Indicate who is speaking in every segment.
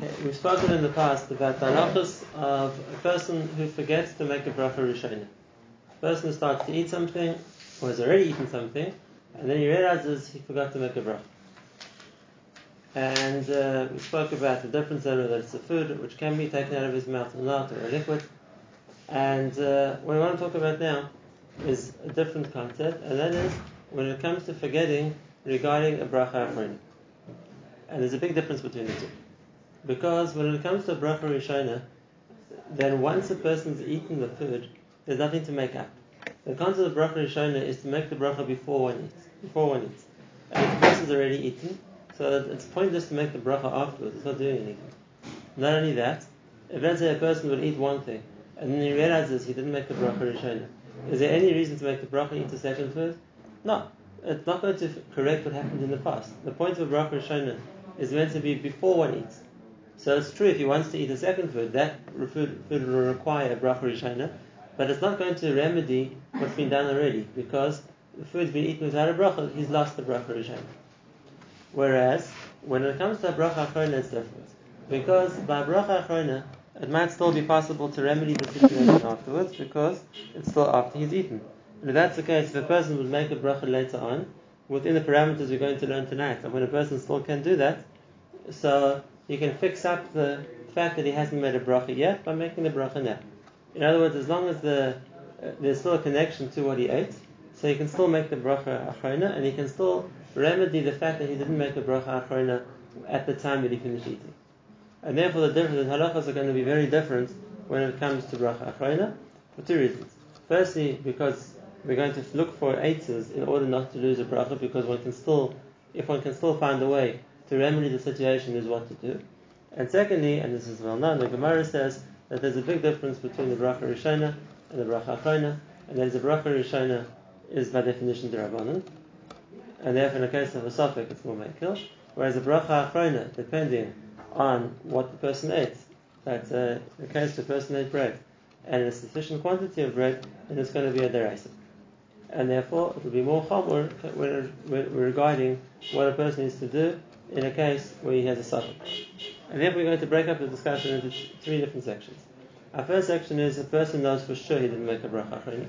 Speaker 1: Okay, we've spoken in the past about the halachas of a person who forgets to make a bracha. A person who starts to eat something, or has already eaten something, and then he realizes he forgot to make a bracha. And uh, we spoke about the difference whether that it's a food which can be taken out of his mouth or not, or a liquid. And uh, what we want to talk about now is a different concept, and that is when it comes to forgetting regarding a bracha achrona. And there's a big difference between the two. Because when it comes to bracha rishona, then once a person's eaten the food, there's nothing to make up. The concept of bracha rishona is to make the bracha before one eats. Before one eats. And if the person's already eaten, so it's pointless to make the bracha afterwards. It's not doing anything. Not only that, if let's say a person would eat one thing, and then he realizes he didn't make the bracha rishona, is there any reason to make the bracha eat the second food? No. It's not going to correct what happened in the past. The point of bracha rishona is meant to be before one eats. So it's true if he wants to eat a second food, that food, food will require bracha rishona, but it's not going to remedy what's been done already because the food's been eaten without a bracha, he's lost the bracha rishona. Whereas when it comes to a bracha achrona, it's different because by bracha achrona, it might still be possible to remedy the situation afterwards because it's still after he's eaten. And if that's the case, if a person would make a bracha later on, within the parameters we're going to learn tonight, and when a person still can do that, so he can fix up the fact that he hasn't made a bracha yet by making the bracha now. In other words, as long as the uh, there's still a connection to what he ate, so he can still make the bracha achrona, and he can still remedy the fact that he didn't make a bracha achrona at the time that he finished eating. And therefore, the difference the halachas are going to be very different when it comes to bracha achrona for two reasons. Firstly, because we're going to look for eitzes in order not to lose a bracha, because one can still, if one can still find a way to remedy the situation, is what to do. And secondly, and this is well known, the Gemara says that there's a big difference between the bracha rishona and the bracha achrona, and there's the bracha rishona is by definition derabanan, and therefore in the case of a safek it's more makil, whereas the bracha achrona, depending on what the person ate, that uh, the case the person ate bread, and a sufficient quantity of bread, then it's going to be a deraisa. And therefore, it will be more chamor regarding what a person needs to do in a case where he has a safek. And therefore, we're going to break up the discussion into three different sections. Our first section is a person knows for sure he didn't make a bracha.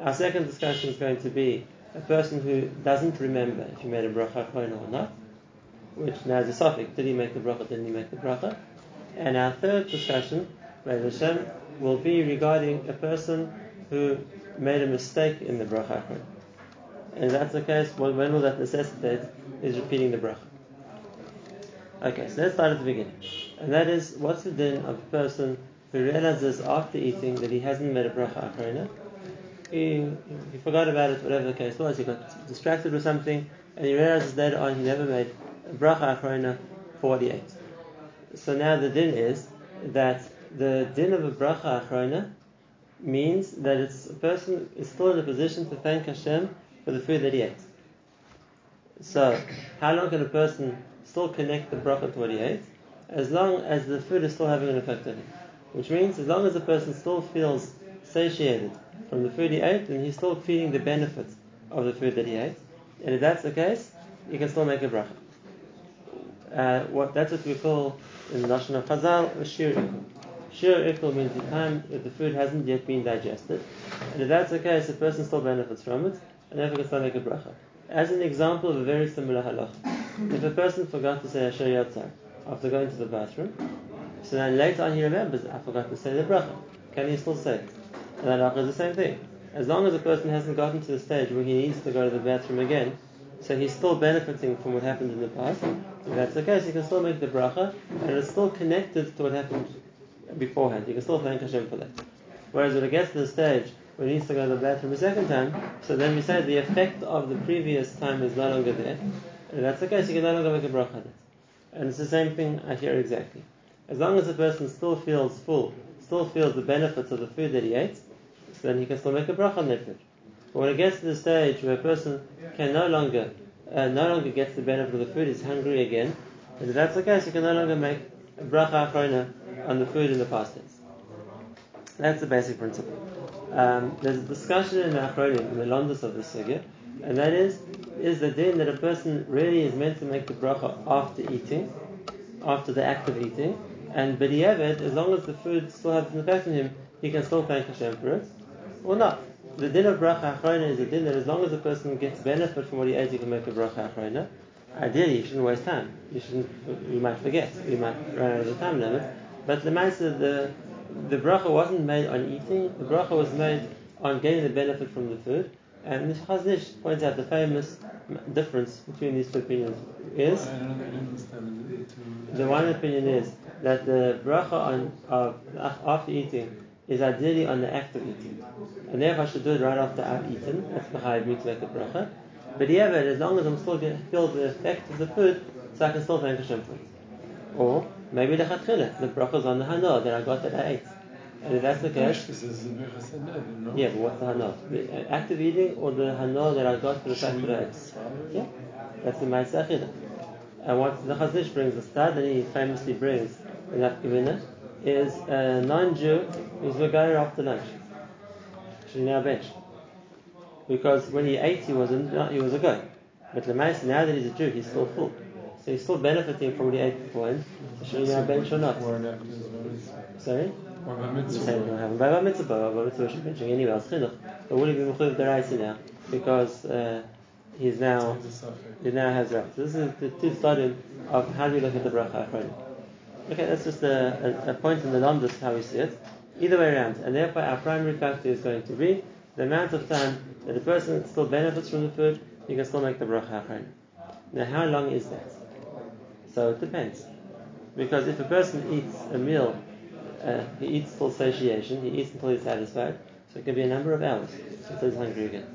Speaker 1: Our second discussion is going to be a person who doesn't remember if he made a bracha or not, which now is a safek. Did he make the bracha? Didn't he make the bracha? And our third discussion, Hashem, will be regarding a person who made a mistake in the bracha. And that's the case, when will that necessitate is repeating the bracha. Okay, so let's start at the beginning. And that is, what's the din of a person who realizes after eating that he hasn't made a bracha achrona? He, he forgot about it, whatever the case was, he got distracted with something, and he realizes later on he never made a bracha achrona for what he ate. So now the din is that the din of a bracha achrona means that it's a person is still in a position to thank Hashem for the food that he ate. So, how long can a person still connect the bracha to what he ate? As long as the food is still having an effect on him. Which means, as long as the person still feels satiated from the food he ate, then he's still feeling the benefits of the food that he ate. And if that's the case, you can still make a bracha. Uh, what that's what we call in the Lashon of Chazal a shir ikul. Shir ikul means the time that the food hasn't yet been digested, and if that's the case, the person still benefits from it, and therefore can still make a bracha. As an example of a very similar halach, if a person forgot to say Asher Yatzar after going to the bathroom, so then later on he remembers, I forgot to say the bracha. Can he still say? And that halach is the same thing. As long as a person hasn't gotten to the stage where he needs to go to the bathroom again, so he's still benefiting from what happened in the past. If that's the case, he can still make the bracha, and it's still connected to what happened beforehand. You can still thank Hashem for that. Whereas when it gets to the stage where he needs to go to the bathroom a second time, so then we say the effect of the previous time is no longer there. And that's the case, you can no longer make a bracha on it. And it's the same thing I hear exactly. As long as the person still feels full, still feels the benefits of the food that he ate, then he can still make a bracha on that food. But when it gets to the stage where a person can no longer uh, no longer gets the benefit of the food, is hungry again, and if that's the case, you can no longer make a bracha achrona on the food in the past tense. That's the basic principle. Um, there's a discussion in the Achronim, in the Lomdus of the Sugya, and that is, is the din that a person really is meant to make the bracha after eating, after the act of eating, and b'di'evet, as long as the food still has an effect on him, he can still thank Hashem for it, or not. The din of bracha achrona is a din that as long as a person gets benefit from what he ate, he can make a bracha achrona. Ideally, you shouldn't waste time. You shouldn't. You might forget. You might run out of the time limit. But the matter, the the bracha wasn't made on eating. The bracha was made on getting the benefit from the food. And the Chazon points out the famous difference between these two opinions is the one opinion is that the bracha on of after eating is ideally on the act of eating, and therefore I should do it right after I've eaten. That's the high me to make the bracha. But yeah, but as long as I'm still going to feel the effect of the food, so I can still thank Hashem for it. Or maybe the chatchila, the bracha is on the hana that I got that I ate. And if that's the case, yeah, but what's the hana? The uh, act of eating or the hana that I got for the fact that I ate? Yeah, that's the ma'aseh And what the Chazon Ish brings, the stad that he famously brings in that Gemina, is uh, a non-Jew who's Megayer after lunch. Should now bench. Because when he ate, he was a, he was a goat. But the now that he's a Jew, he's still full. So he's still benefiting from what he ate beforehand. So should he now bench or not? Sorry? The same will happen. By mitzvah, by mitzvah should benching anyway. Else chinuch. But will he be mechuyev deraisa now? Because uh, he's now he now has right. So this is the two studies of how do we look at the bracha achrona. Okay, that's just a, a, a point in the Lomdus how we see it. Either way around, and therefore our primary factor is going to be the amount of time that the person still benefits from the food, he can still make the bracha achrona. Now, how long is that? So it depends, because if a person eats a meal, uh, he eats till satiation, he eats until he's satisfied, so it can be a number of hours until he's hungry again.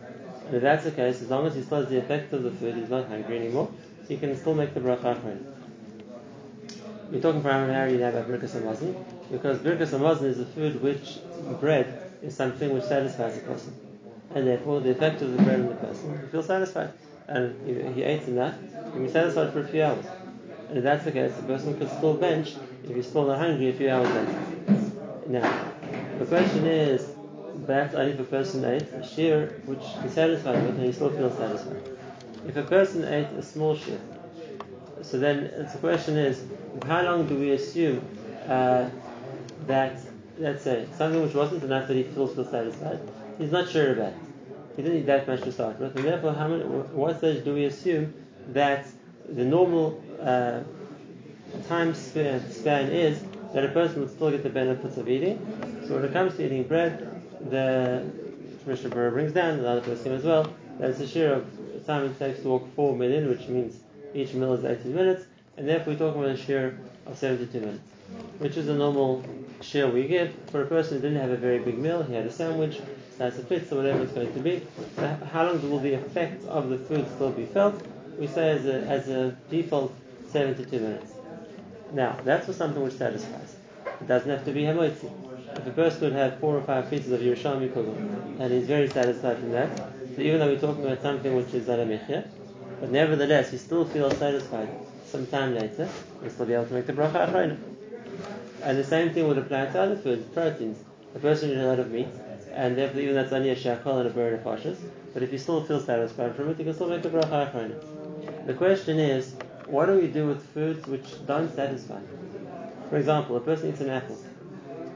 Speaker 1: And if that's the case, as long as he still has the effect of the food, he's not hungry anymore, he can still make the bracha achrona. We're talking primarily now about Birkas Hamazon because Birkas Hamazon is a food which bread is something which satisfies a person, and therefore the effect of the bread on the person, he feels satisfied, and he, he ate enough, he can be satisfied for a few hours. And if that's the case, the person could still bench if he's still not hungry a few hours later. Now, the question is, perhaps only if a person ate a shear which he's satisfied with and he still feels satisfied. If a person ate a small shear, so then the question is, how long do we assume uh, that, let's say, something which wasn't enough that he feels still satisfied, he's not sure about. It. He didn't eat that much to start with, and therefore, how many, what stage do we assume that the normal uh, time span, is that a person would still get the benefits of eating? So when it comes to eating bread, the Mishnah brings down, the other person as well, that it's a share of time it takes to walk four million, which means each meal is 80 minutes, and therefore we're talking about a share of 72 minutes, which is a normal share we give for a person who didn't have a very big meal. He had a sandwich, slice of pizza, whatever it's going to be. So how long will the effect of the food still be felt? We say as a, as a default 72 minutes. Now, that's for something which satisfies. It doesn't have to be hamotzi. If a person would have four or five pieces of Yerushalmi kugel, and he's very satisfied from that, so even though we're talking about something which is Zaramechya, but nevertheless, he still feels satisfied some time later, he'll still be able to make the bracha achrona. And the same thing would apply to other foods, proteins. A person eats a lot of meat, and therefore even that's only a shehakol and a Borei Nefashos, but if he still feels satisfied from it, he can still make the bracha achrona. The question is, what do we do with foods which don't satisfy? For example, a person eats an apple,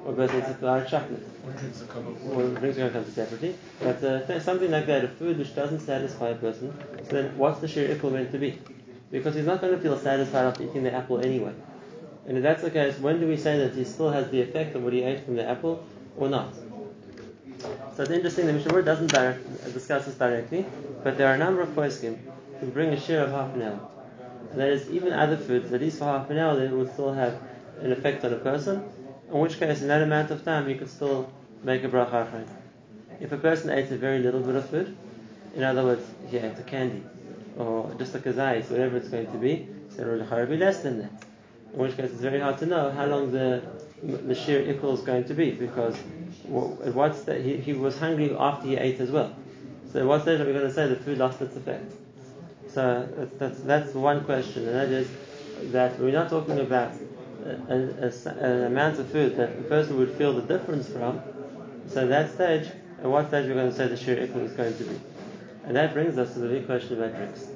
Speaker 1: or a person eats a large chocolate,
Speaker 2: or drinks a cup of
Speaker 1: or drinks a cup of separately, but uh, something like that, a food which doesn't satisfy a person, so then what's the sheer ikul meant to be? Because he's not going to feel satisfied after eating the apple anyway. And if that's the case, when do we say that he still has the effect of what he ate from the apple or not? So it's interesting, the Mishnah doesn't direct, discuss this directly, but there are a number of poskim who bring a share of half an hour. And that is, even other foods, at least for half an hour, they will still have an effect on a person, in which case, in that amount of time, you could still make a bracha achrona. If a person ate a very little bit of food, in other words, he ate a candy, or just a kazais, whatever it's going to be, so it will be less than that. In which case, it's very hard to know how long the the sheer ikul is going to be, because at what he, he was hungry after he ate as well. So at what stage are we going to say the food lost its effect? So that's, that's one question, and that is that we're not talking about an amount of food that a person would feel the difference from. So at that stage, at what stage we're going to say the sheer is going to be? And that brings us to the big question about drinks.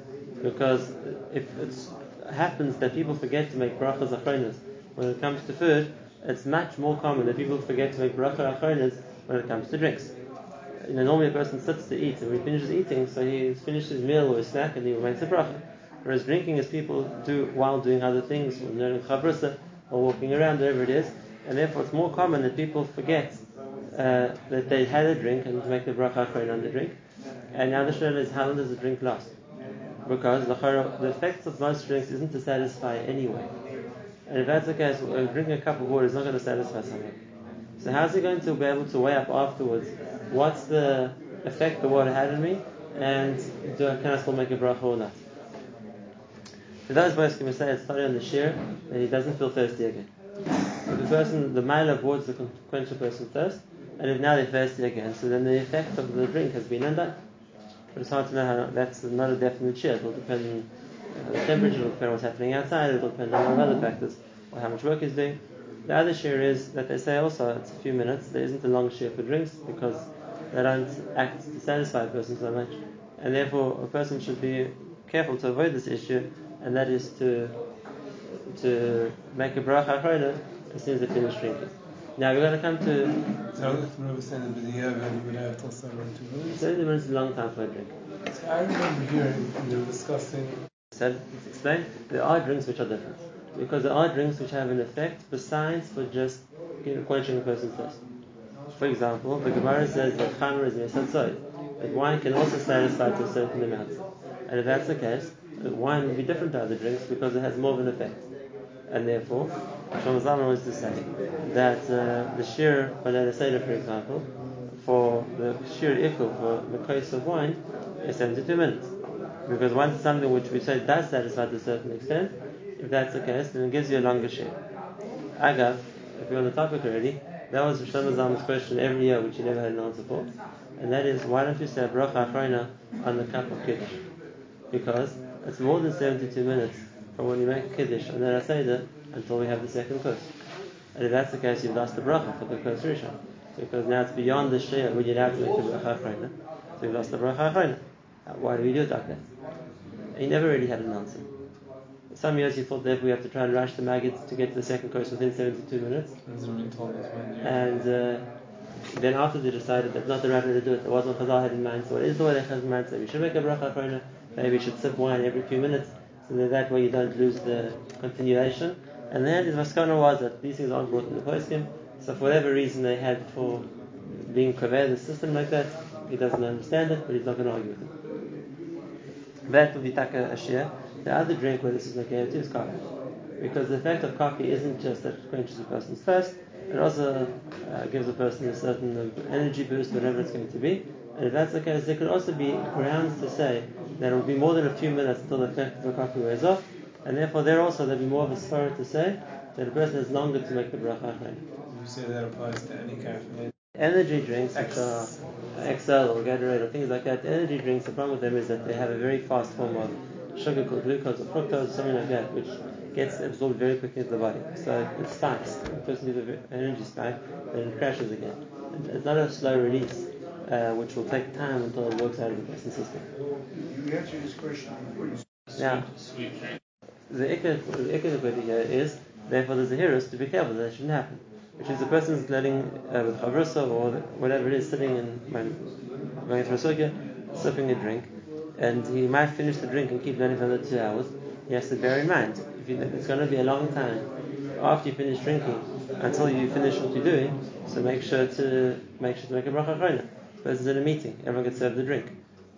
Speaker 1: Because if it happens that people forget to make brachas achronas when it comes to food, it's much more common that people forget to make brachas achronas when it comes to drinks. You know, normally a person sits to eat and when he finishes eating, so he's finished his meal or his snack and he makes a bracha. Whereas drinking is people do while doing other things, or learning chavrusa, or walking around, wherever it is, and therefore it's more common that people forget uh, that they had a drink and make the bracha on the drink. And now the shayla is how long does the drink last? Because the, the effects of most drinks isn't to satisfy anyway. And if that's the case, drinking a cup of water is not going to satisfy someone. So how's he going to be able to weigh up afterwards what's the effect the water had on me, and do I, can I still make a bracha or not? For those boys can say it's starting on the shear, and he doesn't feel thirsty again. If the person, the male water can quench a person's thirst, and if now they're thirsty again, so then the effect of the drink has been undone. But it's hard to know how that's not a definite shear. It will depend on uh, the temperature, it will depend on what's happening outside, it will depend on other factors, or how much work he's doing. The other shear is that they say also it's a few minutes. There isn't a long shear for drinks because they don't act to satisfy a person so much, and therefore a person should be careful to avoid this issue, and that is to to make a bracha achrona as soon as they finish drinking. Now we're going to come to.
Speaker 2: So if said that you would have till 72 minutes.
Speaker 1: 70 minutes is a long time for a drink.
Speaker 2: So I remember hearing they were discussing.
Speaker 1: So let's explain. There are drinks which are different because there are drinks which have an effect besides for just quenching a person's thirst. For example, the Gemara says that Chamer is Mesatzot, that wine can also satisfy to a certain amount. And if that's the case, wine will be different to other drinks because it has more of an effect. And therefore, Shlomo Zalman wants to say that uh, the sheer banana seder, for example, for the sheer ikul for the case of wine is 72 minutes. Because once something which we say does satisfy to a certain extent, if that's the case, then it gives you a longer shear. Agav, if we're on the topic already, that was Shlomo Zalman's question every year, which he never had an answer for. And that is, why don't you say bracha achrona on the cup of kiddush? Because it's more than 72 minutes from when you make kiddush on the Seder until we have the second course. And if that's the case, you've lost the bracha for the course rishon. Because now it's beyond the shia when you're to make the bracha achrona. So you've lost the bracha achrona. Why do we do it like that? He never really had an answer. Some years he thought that we have to try and rush the maggots to get to the second course within 72 minutes. And uh, then after they decided that's not the right way to do it, it wasn't Chazal had in mind, so what is the way had in mind? So we should make a bracha achrona, maybe we should sip wine every few minutes, so that, that way you don't lose the continuation. And then his maskana was that these things aren't brought in the poskim, so for whatever reason they had for being kaver the system like that, he doesn't understand it, but he's not going to argue with it. That would be taka ashir. The other drink where this is okay is coffee. Because the effect of coffee isn't just that it quenches a person's thirst, it also uh, gives a person a certain energy boost, whatever it's going to be. And if that's the case, there could also be grounds to say that it will be more than a few minutes until the effect of the coffee wears off, and therefore there also there'll be more of a spirit to say that a person has longer to make the bracha
Speaker 2: You say that applies to any caffeine.
Speaker 1: Energy drinks, which are Excel or Gatorade or things like that, energy drinks, the problem with them is that they have a very fast form of sugar called glucose or fructose, something like that, which gets absorbed very quickly into the body. So it spikes. The person gets an energy spike, then it crashes again. It's not a slow release, uh, which will take time until it works out of the person's system.
Speaker 3: You answer this question.
Speaker 1: Now, the ikka here is, therefore there's a heroes to be careful that it shouldn't happen. Which is the person's learning uh, with chavrusa or whatever it is, sitting and going through a sugya, sipping a drink, and he might finish the drink and keep learning for another two hours. He has to bear in mind if you, it's going to be a long time after you finish drinking until you finish what you're doing. So make sure to make sure to make a bracha achrona. Person's in a meeting, everyone gets served the drink.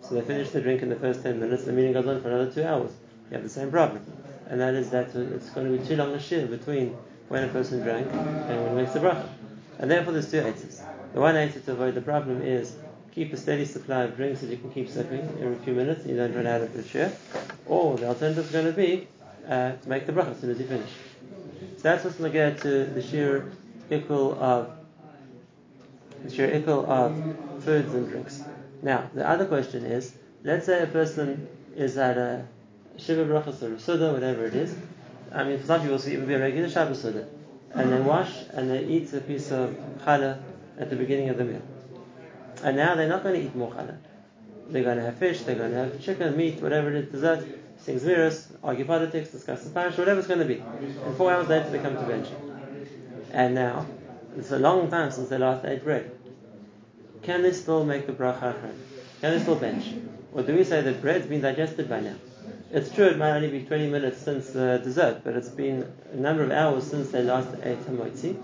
Speaker 1: So they finish the drink in the first ten minutes. The meeting goes on for another two hours. You have the same problem, and that is that it's going to be too long a shir between when a person drank and when he makes the bracha. And therefore, there's two answers. The one answer to avoid the problem is keep a steady supply of drinks that you can keep sipping every few minutes and you don't run out of the share. Or the alternative is going to be uh, to make the bracha as soon as you finish. So that's what's going to get to the shiur ikul of the shiur ikul of foods and drinks. Now, the other question is, let's say a person is at a shiva brachas or suda, whatever it is. I mean, for some people, it would be a regular Shabbos suda, and they wash and they eat a piece of challah at the beginning of the meal. And now they're not going to eat more challah. They're going to have fish, they're going to have chicken, meat, whatever it is, dessert, things miras, argue politics, discuss the parish, whatever it's going to be. And four hours later they come to bench. And now, it's a long time since they last ate bread. Can they still make the bracha? Can they still bench? Or do we say that bread's been digested by now? It's true it might only be 20 minutes since the dessert, but it's been a number of hours since they last ate hamotzi.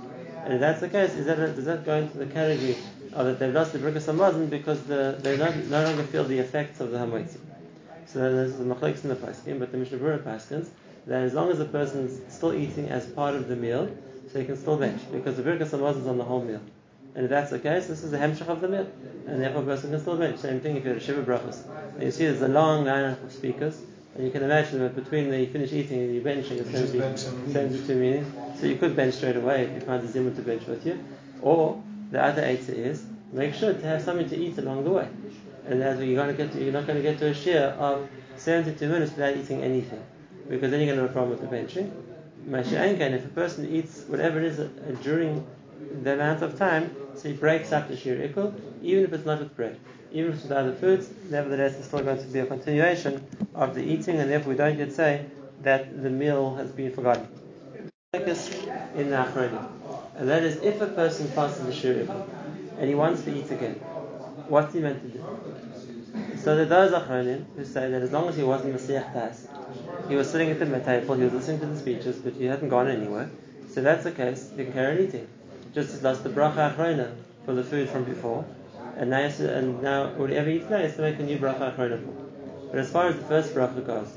Speaker 1: And if that's the case, is that, does that go into the category of that they've lost the Birkas Hamazon because the, they no, no longer feel the effects of the hamotzi? So there's the machlekes in the paskin, but the Mishnah Berurah paskins that as long as the person's still eating as part of the meal, so he can still bench because the Birkas Hamazon is on the whole meal. And if that's the case, this is the hemshach of the meal, and therefore a person can still bench. Same thing if you're at a shiva brachas, and you see there's a long line of speakers, and you can imagine that between the you finish eating and you benching, it's going to be 72 minutes. So you could bench straight away if you find a zimmer to bench with you. Or the other answer is make sure to have something to eat along the way. And as you're, going to get to, you're not going to get to a share of 72 minutes without eating anything, because then you're going to have a problem with the benching. And if a person eats whatever it is uh, during the amount of time, so he breaks up the shir ikul, even if it's not with bread even if it's with other foods, nevertheless, it's still going to be a continuation of the eating, and therefore we don't yet say that the meal has been forgotten. In the Achronim, and that is if a person passes the shir and he wants to eat again, what's he meant to do? So there are those Achronim who say that as long as he wasn't Messiah Das, he was sitting at the table, he was listening to the speeches, but he hadn't gone anywhere. So that's the case, he can carry on eating. Just as lost the bracha achrona for the food from before, and now, and now whatever he eats now is to make a new bracha achrona for. But as far as the first bracha goes,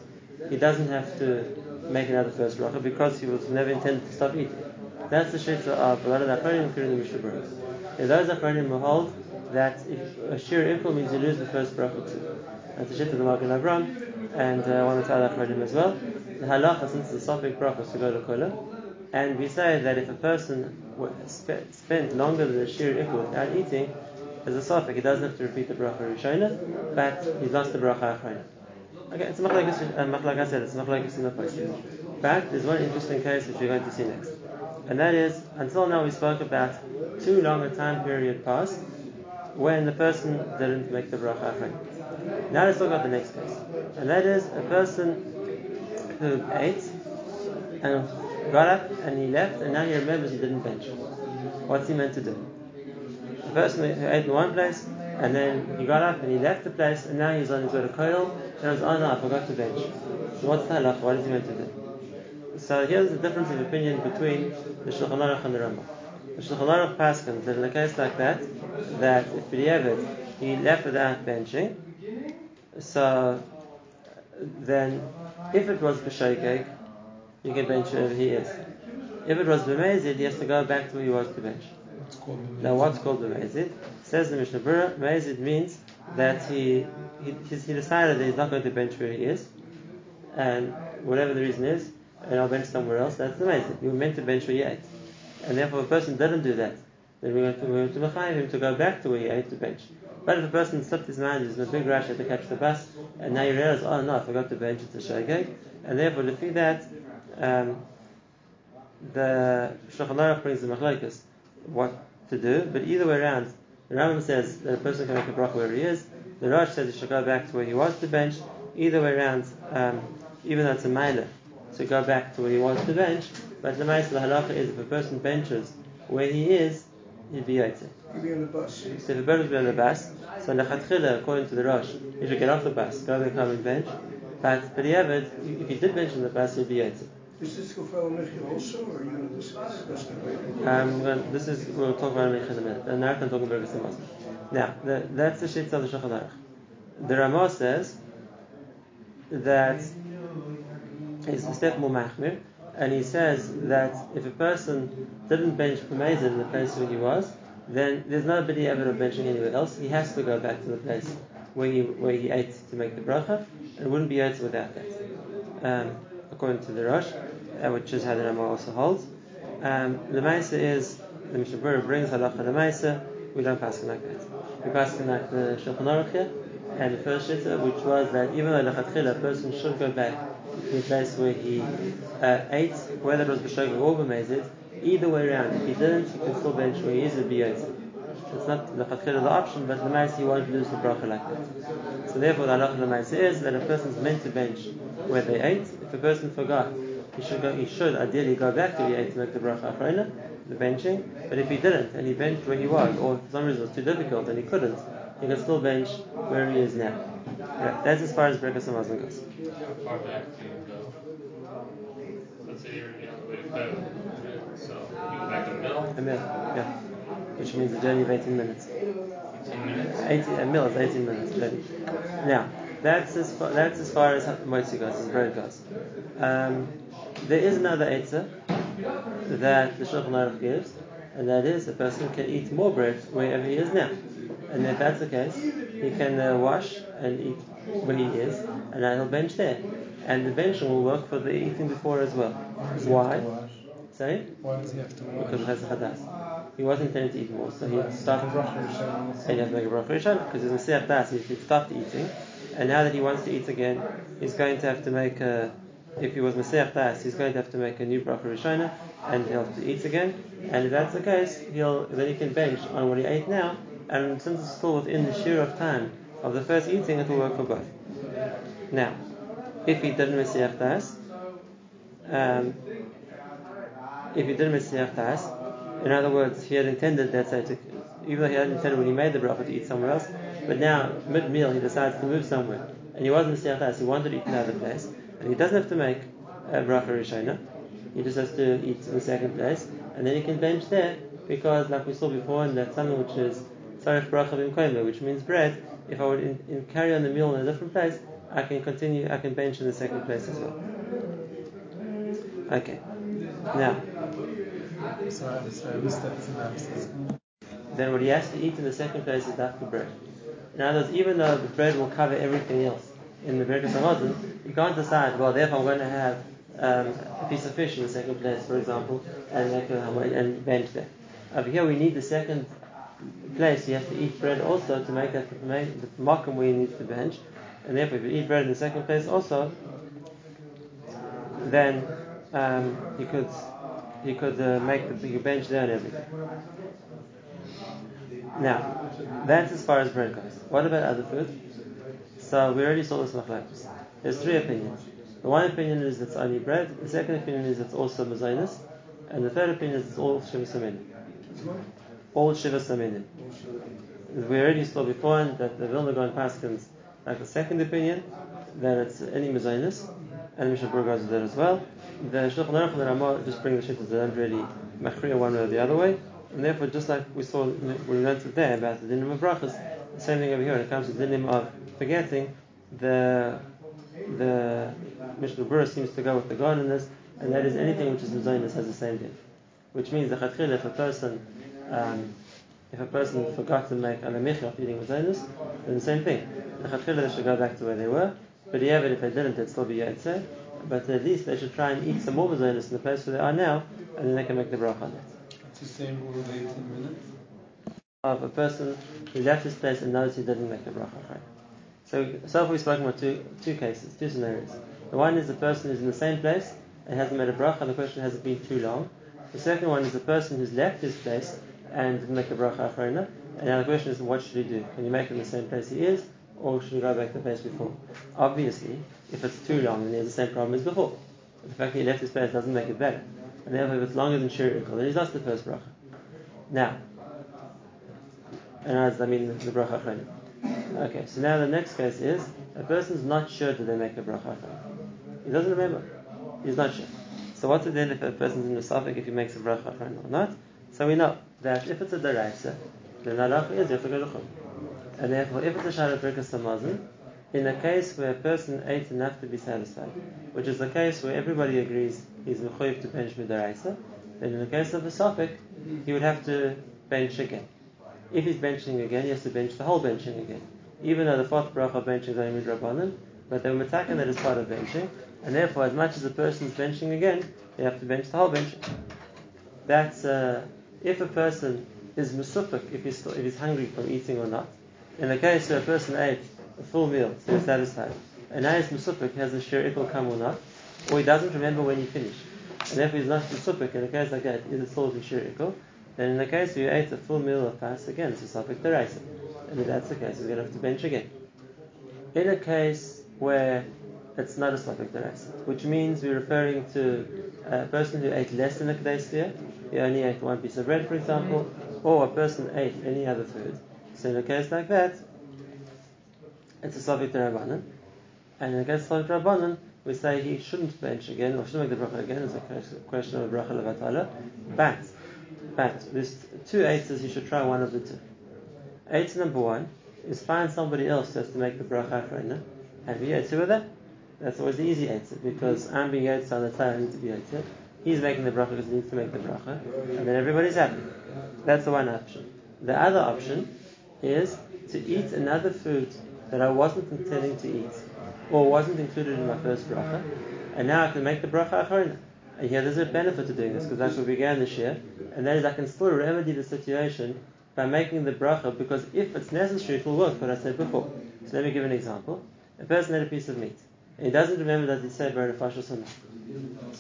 Speaker 1: he doesn't have to make another first bracha because he was never intended to stop eating. That's the shita of a lot of the Achronim, including the Mishnah Berurah. If those Achronim will hold that if a shir ikul means you lose the first bracha too. That's the shita of the Magen Avraham and uh, one of the other Achronim as well. The halacha, since the Sophic bracha is to go to kola, and we say that if a person spent longer than a shir ikul without eating, as a safek, he doesn't have to repeat the bracha rishona, but he's lost the bracha achrona. Okay, it's machlekes. Uh, said, it's machlekes in the place. But there's one interesting case which we're going to see next, and that is until now we spoke about too long a time period passed when the person didn't make the bracha. Now let's talk about the next case, and that is a person who ate and got up and he left, and now he remembers he didn't bench. What's he meant to do? person who ate in one place, and then he got up and he left the place, and now he's on his way to Koil, and he was, oh no, I forgot to bench. So what's the halach? What is he meant to do? So here's the difference of opinion between the Shulchan Aruch and the Rambam. The Shulchan Aruch paskins that in a case like that, that if B'diavad he left without benching, so then if it was B'shogeg, you can bench wherever he is. If it was B'mezid, he has to go back to where he was to bench. Now, what's called the Meizid? Says the Mishnah Berurah, Meizid means that he, he, he decided that he's not going to bench where he is, and whatever the reason is, and I'll bench somewhere else, that's the Meizid. You were meant to bench where you ate. And therefore, if a person didn't do that, then we're going to, we're going to him to go back to where he ate to bench. But if a person slipped his mind, he's in a big rush, had to catch the bus, and now you realize, oh no, I forgot to bench, it's a shogeg, and therefore, to feed that, um, the Shulchan Aruch brings the machlokes what to do, but either way around, the Rambam says that a person can make a bracha where he is. The Rosh says he should go back to where he was to bench. Either way around, um, even though it's a mailer, to go back to where he was to bench. But the Maisa, the halacha is if a person benches where he is, he'd be yotzei.
Speaker 3: He'd be on the bus.
Speaker 1: So if a person be on the bus, so lechatchila, according to the Rosh, he should get off the bus, go back home and bench. But but if he did bench on the bus, he'd be yotzei.
Speaker 3: Is this Gofel Michi also, or are you going to discuss
Speaker 1: um, This is, we'll talk about Michi in a minute. And now I can talk about Now, the, that's the Shitza of the Shulchan Aruch. The Ramah says that he's a step more machmir, and he says that if a person didn't bench Pumezid in the place where he was, then there's no ever of benching anywhere else. He has to go back to the place where he where he ate to make the bracha, and it wouldn't be able without that. Um, according to the Rosh, uh, which is how the Rama also holds. Um, the Maisa is, the Mishnah brings halacha the Maisa, we don't pass like that. We pass like the Shulchan Aruch and the first shitta, which was that even though lechatchila, a person should go back the place where he uh, ate, whether it was b'shogeg or b'mezid, either way around, if he didn't, he can still bench where he is a b'yotzi. It's not the the option, but the mice he won't lose the bracha like that. So therefore, the halacha the mice is that a person is meant to bench where they ate. If a person forgot, he should go. He should ideally go back to where he ate to make the bracha achrona, the benching. But if he didn't and he benched where he was, or for some reason it was too difficult and he couldn't, he can still bench where he is now. Right, that's as far as Birkas Hamazon goes.
Speaker 4: How far back do you go? Let's say you're on the way to Bevel. So you go back a mil?
Speaker 1: A mil, yeah. Which means a journey of 18 minutes.
Speaker 4: 10 minutes?
Speaker 1: 18, a mil is 18 minutes journey. Now, that's as far, that's as far as Motzi goes, as bread goes. Um, there is another Eitzah that the Shulchan Aruch gives, and that is a person can eat more bread wherever he is now. And if that's the case, he can uh, wash and eat when he is, and he'll bench there. And the benching will work for the eating before as well.
Speaker 2: Does he have
Speaker 1: Why? Sorry?
Speaker 2: Why does he have to wash?
Speaker 1: Because it has a chadas. He wasn't intending to eat more, so he stopped. And he has to make a bracha because he's Messiah das. He he stopped eating, and now that he wants to eat again, he's going to have to make a. If he was Messiah das, he's going to have to make a new bracha rishona, and he'll have to eat again. And if that's the case, he'll then he can bench on what he ate now, and since it's still within the shear of time of the first eating, it will work for both. Now, if he didn't Messiah das, um, if he didn't Messiah das, in other words, he had intended, let's say, to, even though he hadn't intended when he made the bracha to eat somewhere else, but now, mid-meal, he decides to move somewhere, and he wasn't Messiah he wanted to eat another place, and he doesn't have to make a bracha rishona, he just has to eat in the second place, and then he can bench there, because like we saw before, and that's something which is tzarech bracha b'mkoyme, which means bread, if I would in, in carry on the meal in a different place, I can continue, I can bench in the second place as well. Okay. Now, then what he has to eat in the second place is dafka bread. In other words, even though the bread will cover everything else in the Birkas Hamazon, you can't decide, well, therefore I'm going to have um, a piece of fish in the second place, for example, and make a, and bench there. Over here, we need the second place. He has to eat bread also to make that make the makom where he needs to bench, and therefore, if you eat bread in the second place also, then um, you could you could uh, make the bigger bench there and everything. Now, that's as far as bread goes. What about other food? So we already saw this machlokes. There's three opinions. The one opinion is it's only bread. The second opinion is it's also mazonis, and the third opinion is it's all shiva saminim. All shiva saminim. We already saw before that the Vilna Gaon Paskins, like the second opinion, that it's any mazonis, and Mishnah Berurah goes with that as well. The Shulchan Aruch and the Ramah just bring the shittas that don't really machriya one way or the other way, and therefore, just like we saw when we learned today about the dinim of brachas, the same thing over here when it comes to the dinim of forgetting, the the Mishnah seems to go with the God in this, and that is anything which is mazonis has the same din. Which means the chatchil, if a person um, if a person forgot to make al hamichya of eating mazonis, then the same thing. The they should go back to where they were, but yeah, but if they didn't, it'd still be yatzeh. But at least they should try and eat some more mazonis in the place where they are now, and then they can make the bracha on it.
Speaker 2: It's the same rule of 18 minutes.
Speaker 1: Of a person who left his place and knows he didn't make the bracha. Right? So, so far we've spoken about two, two cases, two scenarios. The one is the person who's in the same place and hasn't made a bracha, and the question has it been too long. The second one is the person who's left his place and make the bracha achrona. And now the question is, what should he do? Can he make it in the same place he is, or should he go back to the place before? Obviously, if it's too long, then he has the same problem as before. The fact that he left his place doesn't make it better. And therefore, if it's longer than Shir then he's lost the first bracha. Now, and as I mean the, bracha achrona. Okay, so now the next case is a person's not sure that they make a bracha achrona. He doesn't remember. He's not sure. So what's it then if a person's in the safek if he makes a bracha or not? So we know that if it's a deraisa, then the halacha is you have. And therefore, if it's a Birkas Hamazon, in a case where a person ate enough to be satisfied, which is the case where everybody agrees he's mechoyev to bench midaraisa, then in the case of a safek, he would have to bench again. If he's benching again, he has to bench the whole benching again. Even though the fourth bracha benching is only midrabanan, but they were that is part of benching, and therefore, as much as the person's benching again, they have to bench the whole benching. That's uh, if a person is musufik, if he's if he's hungry from eating or not. In the case where a person ate a full meal, so he's satisfied, and now he's musufik, has a shir ikul come or not, or he doesn't remember when he finished, and therefore he's not musufik. In a case like that, is it still in shir ikul? then in the case where you ate a full meal of pas, again, it's a safek deraisa. And if that's the case, you're going to have to bench again. In a case where it's not a safek deraisa, which means we're referring to a person who ate less than a kadestia, he only ate one piece of bread, for example, or a person ate any other food. So in a case like that, it's a safek derabanan. And in a case of derabanan, we say he shouldn't bench again, or shouldn't make the bracha again, it's a question of bracha levatala. But, but, there's two eights, he should try one of the two. Eight number one is find somebody else has to make the bracha achrona. Have you two with that? That's always the easy answer because I'm being Yotze on the time I need to be Yotze. He's making the bracha because he needs to make the bracha, and then everybody's happy. That's the one option. The other option is to eat another food that I wasn't intending to eat or wasn't included in my first bracha, and now I can make the bracha achrona. And here there's a benefit to doing this because that's what we began this year, and that is I can still remedy the situation by making the bracha because if it's necessary, it will work. What I said before. So let me give an example. A person had a piece of meat. He doesn't remember that he said Borei Nefashos. So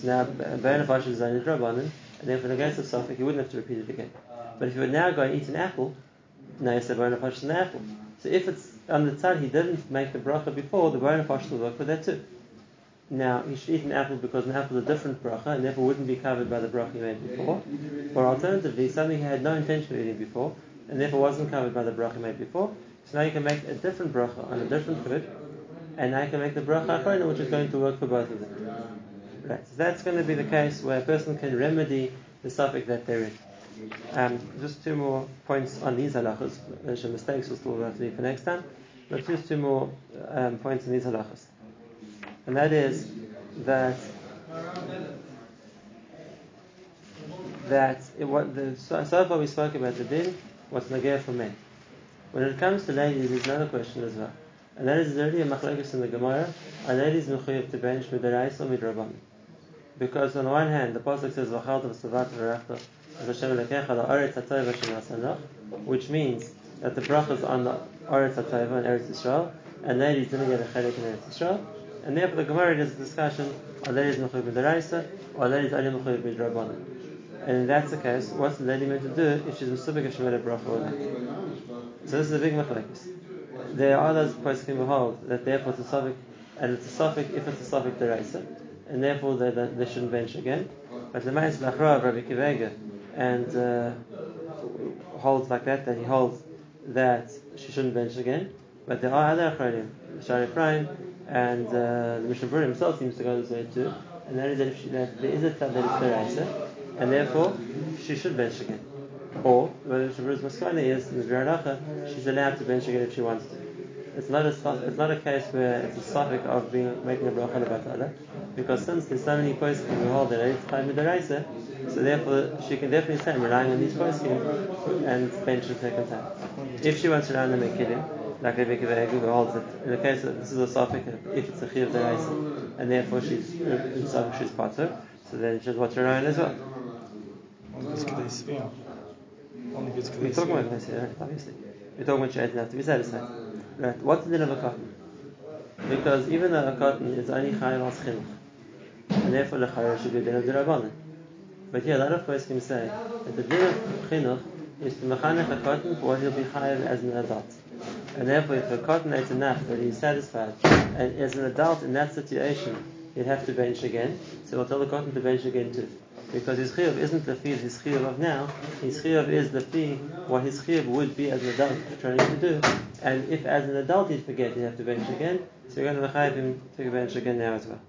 Speaker 1: now Borei Nefashos is only Rabbanan, and then for the case of Suffolk, he wouldn't have to repeat it again. But if he would now go and eat an apple, now he said Borei Nefashos an apple. So if it's on the side he didn't make the bracha before, the Borei Nefashos will work for that too. Now he should eat an apple because an apple is a different bracha and therefore wouldn't be covered by the bracha he made before. Or alternatively, something he had no intention of eating before and therefore wasn't covered by the bracha he made before. So now you can make a different bracha on a different food and I can make the bracha achrona, which is going to work for both of them. Right, so that's going to be the case where a person can remedy the safek that they're in. Um, just two more points on these halachas. There's mistakes will still have to be for next time, but just two more um, points on these halachas, and that is that that it, what the, so, so far we spoke about the din, what's nagir for men. When it comes to ladies, there's another question as well. And that is already a machlekes in the Gemara. Are ladies mechuyev to bench midaraisa or midrabanan? Because on the one hand, the pasuk says v'chalta v'savat v'rachta v'shem lekecha la'aretz ha'tayva v'shem which means that the brachas on the aretz ha'tayva and Eretz Yisrael, and ladies didn't get a chelik in Eretz Yisrael. And therefore, the Gemara does a discussion: Are ladies mechuyev midaraisa or are ladies only mechuyev midrabanan? And if that's the case, what's the lady meant to do if she's misubik a shemela bracha? So this is a big machlekes there are those poskim who hold that therefore it's a safek, and it's a safek if it's a safek deraisa, and therefore they, they, they, shouldn't bench again. But the Ma'is Lachra of Rabbi Akiva Eiger and uh, holds like that, that he holds that she shouldn't bench again. But there are other Achronim, Shaarei Ephraim, and uh, the Mishnah Berurah himself seems to go this way too, and that is that, if she, that there is a tzad that is deraisa, and therefore she should bench again. Or, whether the Shabbos Maskana is, in the Viranacha, she's allowed to bench again if she wants to. It's not a it's not a case where it's a safek of being making a bracha levatala, eh? because since there's so many poskim who hold that it's time with the racer, so therefore she can definitely say I'm relying on these poskim and bench the second time. If she wants to rely on the mekilim, like Rebbe Kiveh who holds it, in the case of this is a safek if it's a chiv the racer, and therefore she's in safek she's potter, so then she's what's relying on as well. We're talking about this obviously. We're talking about shaitan have to be satisfied. Right? What's the din of a katan? Because even though a katan is only chayav al chinuch, and therefore the chayav should be din of dirabanan. But here, a lot of can say that the din of chinuch is to mechanech a katan for what he'll be chayav as an adult. And therefore, if a katan ate enough that he's satisfied, and as an adult in that situation, he'd have to bench again, so we'll tell the katan to bench again too because his chiyuv isn't the fee his chiyuv of now. His chiyuv is the fee what his chiyuv would be as an adult trying to do. And if as an adult he'd forget, he'd have to bench again. So you're going to chayiv him to bench again now as well.